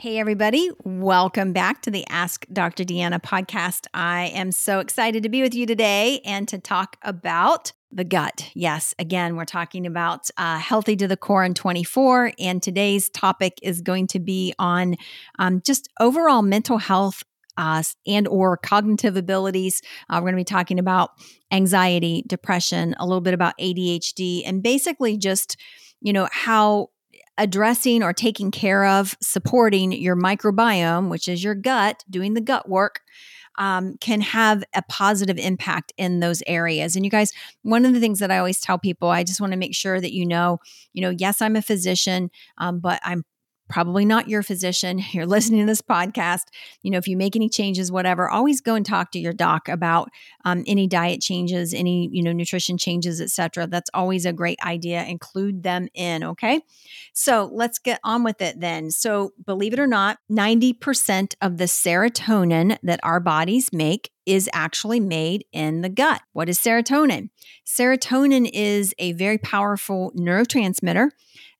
Hey, everybody. Welcome back to the Ask Dr. Deanna podcast. I am so excited to be with you today and to talk about the gut. Yes, again, we're talking about uh, healthy to the core in 24. And today's topic is going to be on um, just overall mental health uh, and or cognitive abilities. Uh, we're going to be talking about anxiety, depression, a little bit about ADHD, and basically just you know how addressing or taking care of, supporting your microbiome, which is your gut, doing the gut work, um, can have a positive impact in those areas. And you guys, one of the things that I always tell people, I just want to make sure that you know, you know, yes, I'm a physician, um, but I'm probably not your physician, you're listening to this podcast, you know, if you make any changes, whatever, always go and talk to your doc about um, any diet changes, any, you know, nutrition changes, etc. That's always a great idea. Include them in. Okay. So let's get on with it then. So believe it or not, 90% of the serotonin that our bodies make is actually made in the gut. What is serotonin? Serotonin is a very powerful neurotransmitter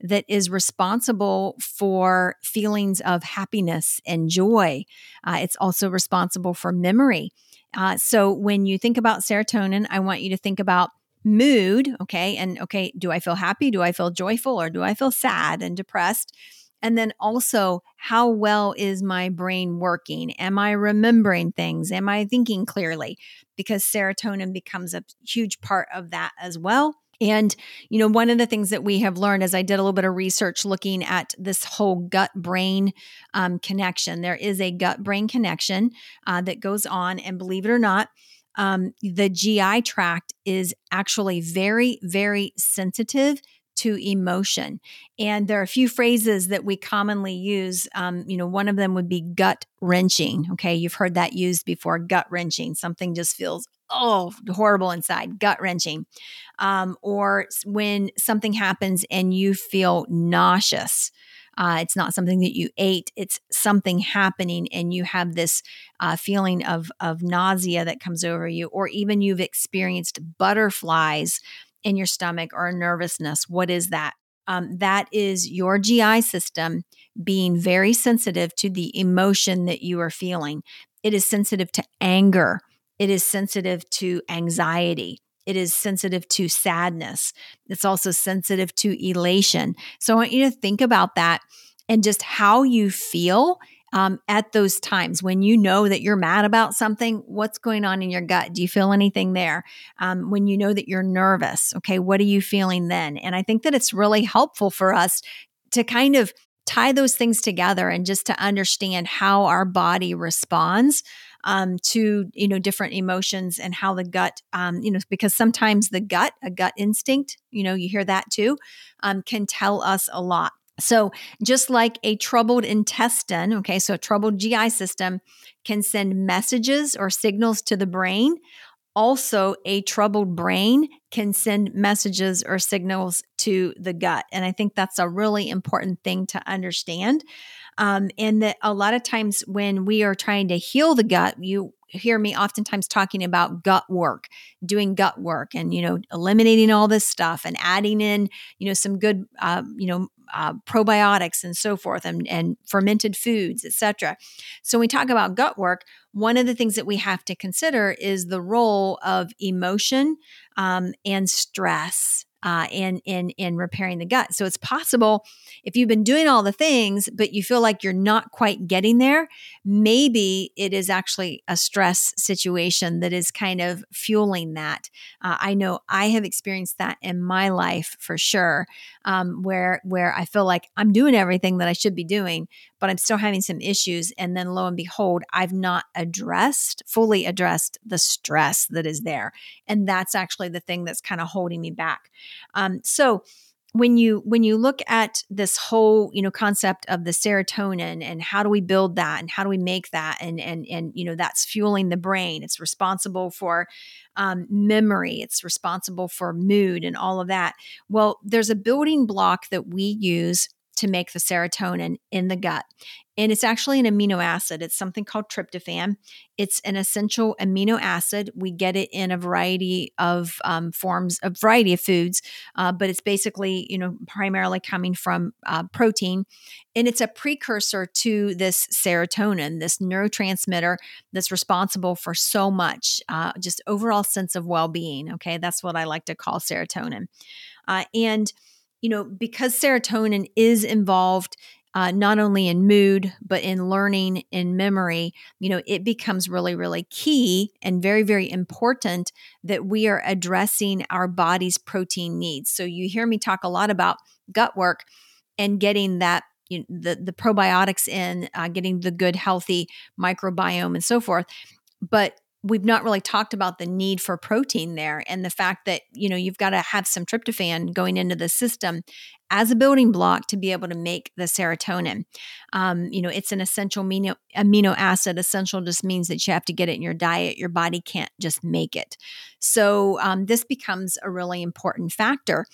that is responsible for feelings of happiness and joy. Uh, it's also responsible for memory. Uh, so when you think about serotonin, I want you to think about mood. Okay. And okay, do I feel happy? Do I feel joyful? Or do I feel sad and depressed? And then also, how well is my brain working? Am I remembering things? Am I thinking clearly? Because serotonin becomes a huge part of that as well. And, you know, one of the things that we have learned as I did a little bit of research looking at this whole gut brain um, connection, there is a gut brain connection uh, that goes on. And believe it or not, um, the GI tract is actually very, very sensitive to emotion. And there are a few phrases that we commonly use. Um, you know, one of them would be gut wrenching. Okay, you've heard that used before gut wrenching. Something just feels oh, horrible inside, gut wrenching. Um, or when something happens and you feel nauseous. Uh, it's not something that you ate, it's something happening, and you have this uh, feeling of, of nausea that comes over you, or even you've experienced butterflies in your stomach or nervousness. What is that? Um, that is your GI system being very sensitive to the emotion that you are feeling. It is sensitive to anger. It is sensitive to anxiety. It is sensitive to sadness. It's also sensitive to elation. So I want you to think about that and just how you feel um, at those times when you know that you're mad about something. What's going on in your gut? Do you feel anything there? Um, when you know that you're nervous, okay, what are you feeling then? And I think that it's really helpful for us to kind of tie those things together and just to understand how our body responds um, to you know different emotions and how the gut um, you know because sometimes the gut a gut instinct you know you hear that too um, can tell us a lot so just like a troubled intestine okay so a troubled gi system can send messages or signals to the brain. Also a troubled brain can send messages or signals to the gut and i think that's a really important thing to understand um, and that a lot of times when we are trying to heal the gut, you hear me oftentimes talking about gut work, doing gut work, and you know, eliminating all this stuff and adding in, you know, some good, uh, you know, uh, probiotics and so forth, and, and fermented foods, etc. So when we talk about gut work, one of the things that we have to consider is the role of emotion um, and stress uh, in in in repairing the gut. So it's possible if you've been doing all the things, but you feel like you're not quite getting there, maybe it is actually a stress situation that is kind of fueling that. Uh, I know I have experienced that in my life for sure, um, where where I feel like I'm doing everything that I should be doing, but I'm still having some issues, and then lo and behold, I've not addressed fully addressed the stress that is there, and that's actually the thing that's kind of holding me back. Um, so when you when you look at this whole you know concept of the serotonin and how do we build that and how do we make that and and and you know that's fueling the brain. It's responsible for um, memory. It's responsible for mood and all of that. Well there's a building block that we use to make the serotonin in the gut. And it's actually an amino acid. It's something called tryptophan. It's an essential amino acid. We get it in a variety of um, forms, a variety of foods, uh, but it's basically, you know, primarily coming from uh, protein. And it's a precursor to this serotonin, this neurotransmitter that's responsible for so much, uh, just overall sense of well being. Okay. That's what I like to call serotonin. Uh, and you know, because serotonin is involved uh, not only in mood, but in learning, in memory, you know, it becomes really, really key and very, very important that we are addressing our body's protein needs. So you hear me talk a lot about gut work and getting that. You know, the the probiotics in, uh, getting the good healthy microbiome and so forth, but we've not really talked about the need for protein there and the fact that you know you've got to have some tryptophan going into the system as a building block to be able to make the serotonin. Um, you know it's an essential amino, amino acid. Essential just means that you have to get it in your diet. Your body can't just make it. So um, this becomes a really important factor.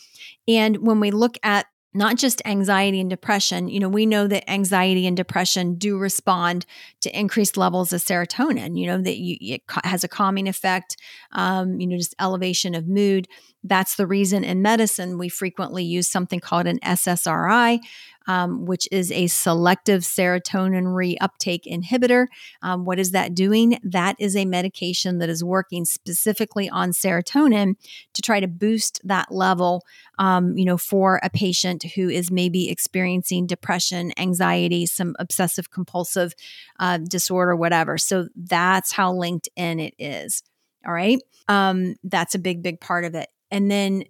And when we look at not just anxiety and depression. You know, we know that anxiety and depression do respond to increased levels of serotonin, you know, that you, it has a calming effect, um, you know, just elevation of mood. That's the reason in medicine we frequently use something called an SSRI, um, which is a selective serotonin reuptake inhibitor. Um, what is that doing? That is a medication that is working specifically on serotonin to try to boost that level, um, you know, for a patient who is maybe experiencing depression, anxiety, some obsessive compulsive uh, disorder, whatever. So that's how linked in it is. All right. Um, that's a big, big part of it. And then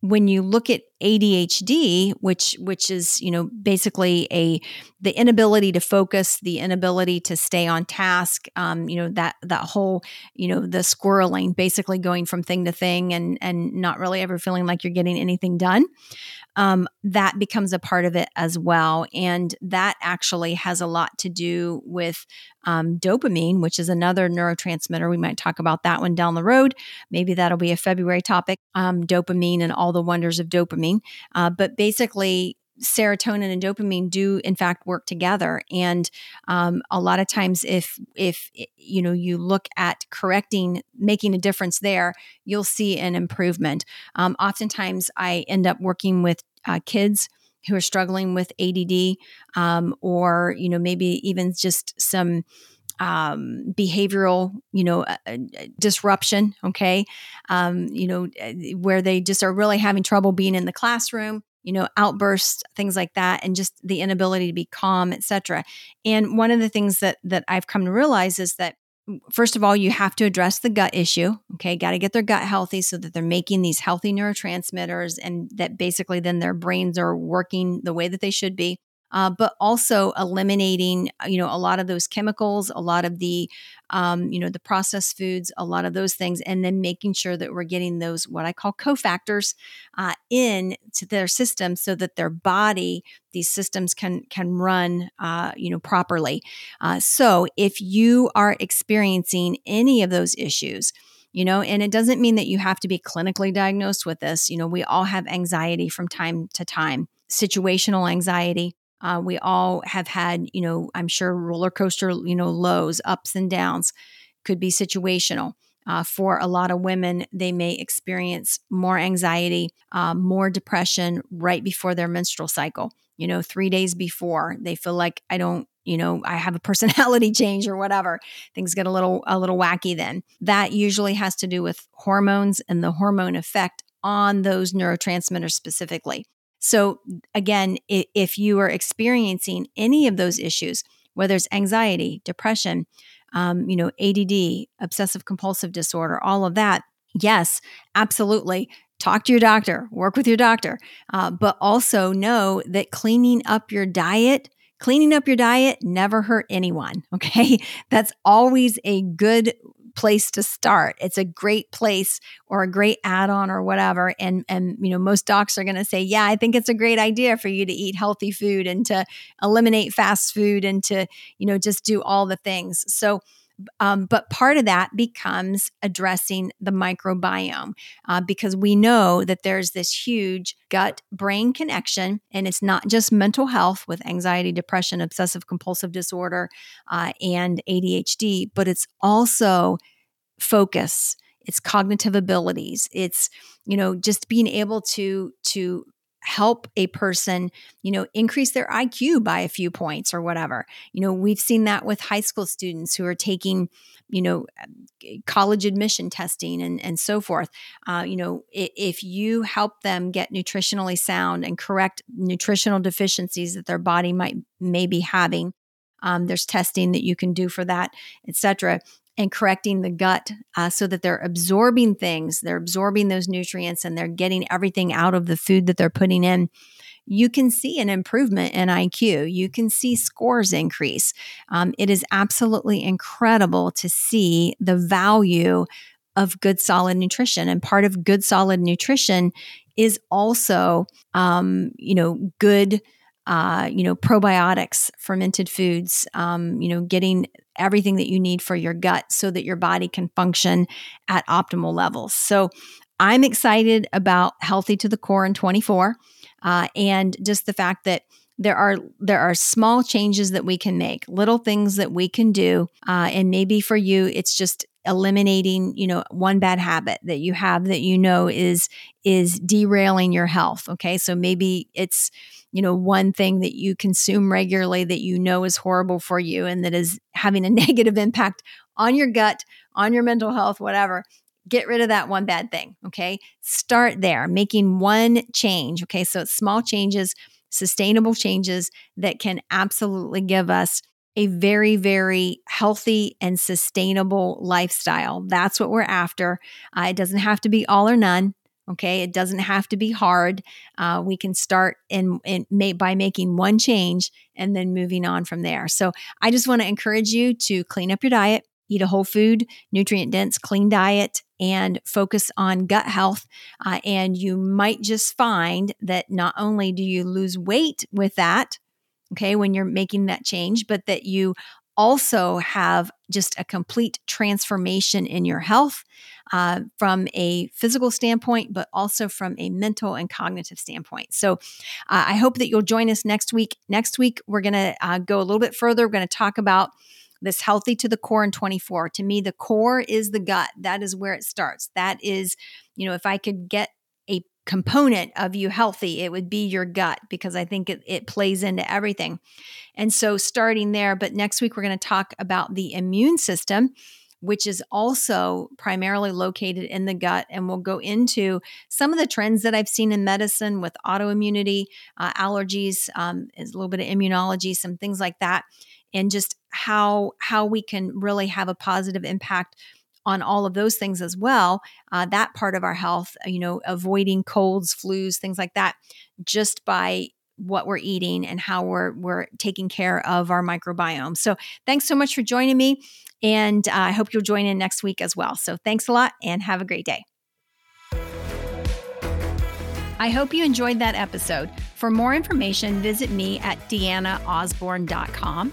when you look at ADHD, which which is you know basically a the inability to focus, the inability to stay on task, um, you know that that whole you know the squirreling, basically going from thing to thing and and not really ever feeling like you're getting anything done um, that becomes a part of it as well. And that actually has a lot to do with um, dopamine, which is another neurotransmitter. We might talk about that one down the road. Maybe that'll be a February topic um, dopamine and all the wonders of dopamine. Uh, but basically, serotonin and dopamine do in fact work together. And um, a lot of times if if you know you look at correcting making a difference there you'll see an improvement. Um, oftentimes i end up working with uh, kids who are struggling with add um, or you know maybe even just some um, behavioral, you know, uh, uh, disruption. Okay, um, you know, uh, where they just are really having trouble being in the classroom you know outbursts things like that and just the inability to be calm etc and one of the things that that i've come to realize is that first of all you have to address the gut issue okay? Got to get their gut healthy so that they're making these healthy neurotransmitters and that basically then their brains are working the way that they should be uh, but also eliminating you know a lot of those chemicals a lot of the um, you know the processed foods a lot of those things and then making sure that we're getting those what i call cofactors uh, in to their system so that their body these systems can can run uh, you know properly. Uh, so if you are experiencing any of those issues you know and it doesn't mean that you have to be clinically diagnosed with this you know we all have anxiety from time to time situational anxiety uh, we all have had, you know, I'm sure roller coaster, you know, lows, ups and downs, could be situational. Uh, for a lot of women, they may experience more anxiety, uh, more depression right before their menstrual cycle. You know, three days before, they feel like I don't, you know, I have a personality change or whatever. Things get a little a little wacky. Then that usually has to do with hormones and the hormone effect on those neurotransmitters specifically. So, again, if you are experiencing any of those issues, whether it's anxiety, depression, um, you know, ADD, obsessive compulsive disorder, all of that, yes, absolutely. Talk to your doctor, work with your doctor, uh, but also know that cleaning up your diet, cleaning up your diet never hurt anyone. Okay. That's always a good place to start. It's a great place or a great add-on or whatever. And and you know, most docs are going to say, "Yeah, I think it's a great idea for you to eat healthy food and to eliminate fast food and to, you know, just do all the things." So um, but part of that becomes addressing the microbiome uh, because we know that there's this huge gut brain connection, and it's not just mental health with anxiety, depression, obsessive compulsive disorder, uh, and ADHD, but it's also focus it's cognitive abilities it's you know just being able to to help a person, you know, increase their IQ by a few points or whatever. You know, we've seen that with high school students who are taking, you know, college admission testing and, and so forth. Uh, you know, if you help them get nutritionally sound and correct nutritional deficiencies that their body might may be having, um, there's testing that you can do for that, et cetera and correcting the gut uh, so that they're absorbing things, they're absorbing those nutrients and they're getting everything out of the food that they're putting in, you can see an improvement in IQ. You can see scores increase. Um, it is absolutely incredible to see the value of good solid nutrition. And part of good solid nutrition is also, um, you know, good uh, you know, probiotics, fermented foods, um, you know, getting everything that you need for your gut so that your body can function at optimal levels. So I'm excited about Healthy to the Core in 24 uh, and just the fact that there are there are small changes that we can make little things that we can do uh, and maybe for you it's just eliminating you know one bad habit that you have that you know is is derailing your health okay so maybe it's you know one thing that you consume regularly that you know is horrible for you and that is having a negative impact on your gut on your mental health whatever get rid of that one bad thing okay start there making one change okay so it's small changes sustainable changes that can absolutely give us a very, very healthy and sustainable lifestyle. That's what we're after. Uh, it doesn't have to be all or none. Okay, it doesn't have to be hard. Uh, we can start in, in may, by making one change and then moving on from there. So I just want to encourage you to clean up your diet, eat a whole food, nutrient dense, clean diet, and focus on gut health. Uh, and you might just find that not only do you lose weight with that, okay, when you're making that change, but that you also have just a complete transformation in your health uh, from a physical standpoint, but also from a mental and cognitive standpoint. So uh, I hope that you'll join us next week. Next week, we're going to uh, go a little bit further. We're going to talk about this healthy to the core in 24. To me, the core is the gut. That is where it starts. That is, you know, if I could get component of you healthy, it would be your gut because I think it, it plays into everything. And so, starting there, but next week we're going to talk about the immune system which is also primarily located in the gut. And we'll go into some of the trends that I've seen in medicine with autoimmunity, uh, allergies, um, a little bit of immunology, some things like that, and just how how we can really have a positive impact on all of those things as well uh, that part of our health you know avoiding colds flus things like that just by what we're eating and how we're we're taking care of our microbiome. So thanks so much for joining me and uh, I hope you'll join in next week as well. So thanks a lot and have a great day. I hope you enjoyed that episode. For more information, visit me at deannaosborn.com.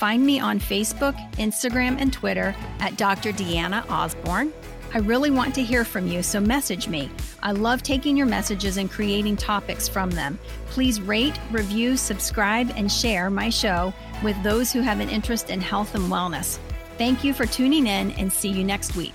Find me on Facebook, Instagram, and Twitter at Dr. Deanna Osborn. I really want to hear from you, so message me. I love taking your messages and creating topics from them. Please rate, review, subscribe, and share my show with those who have an interest in health and wellness. Thank you for tuning in and see you next week.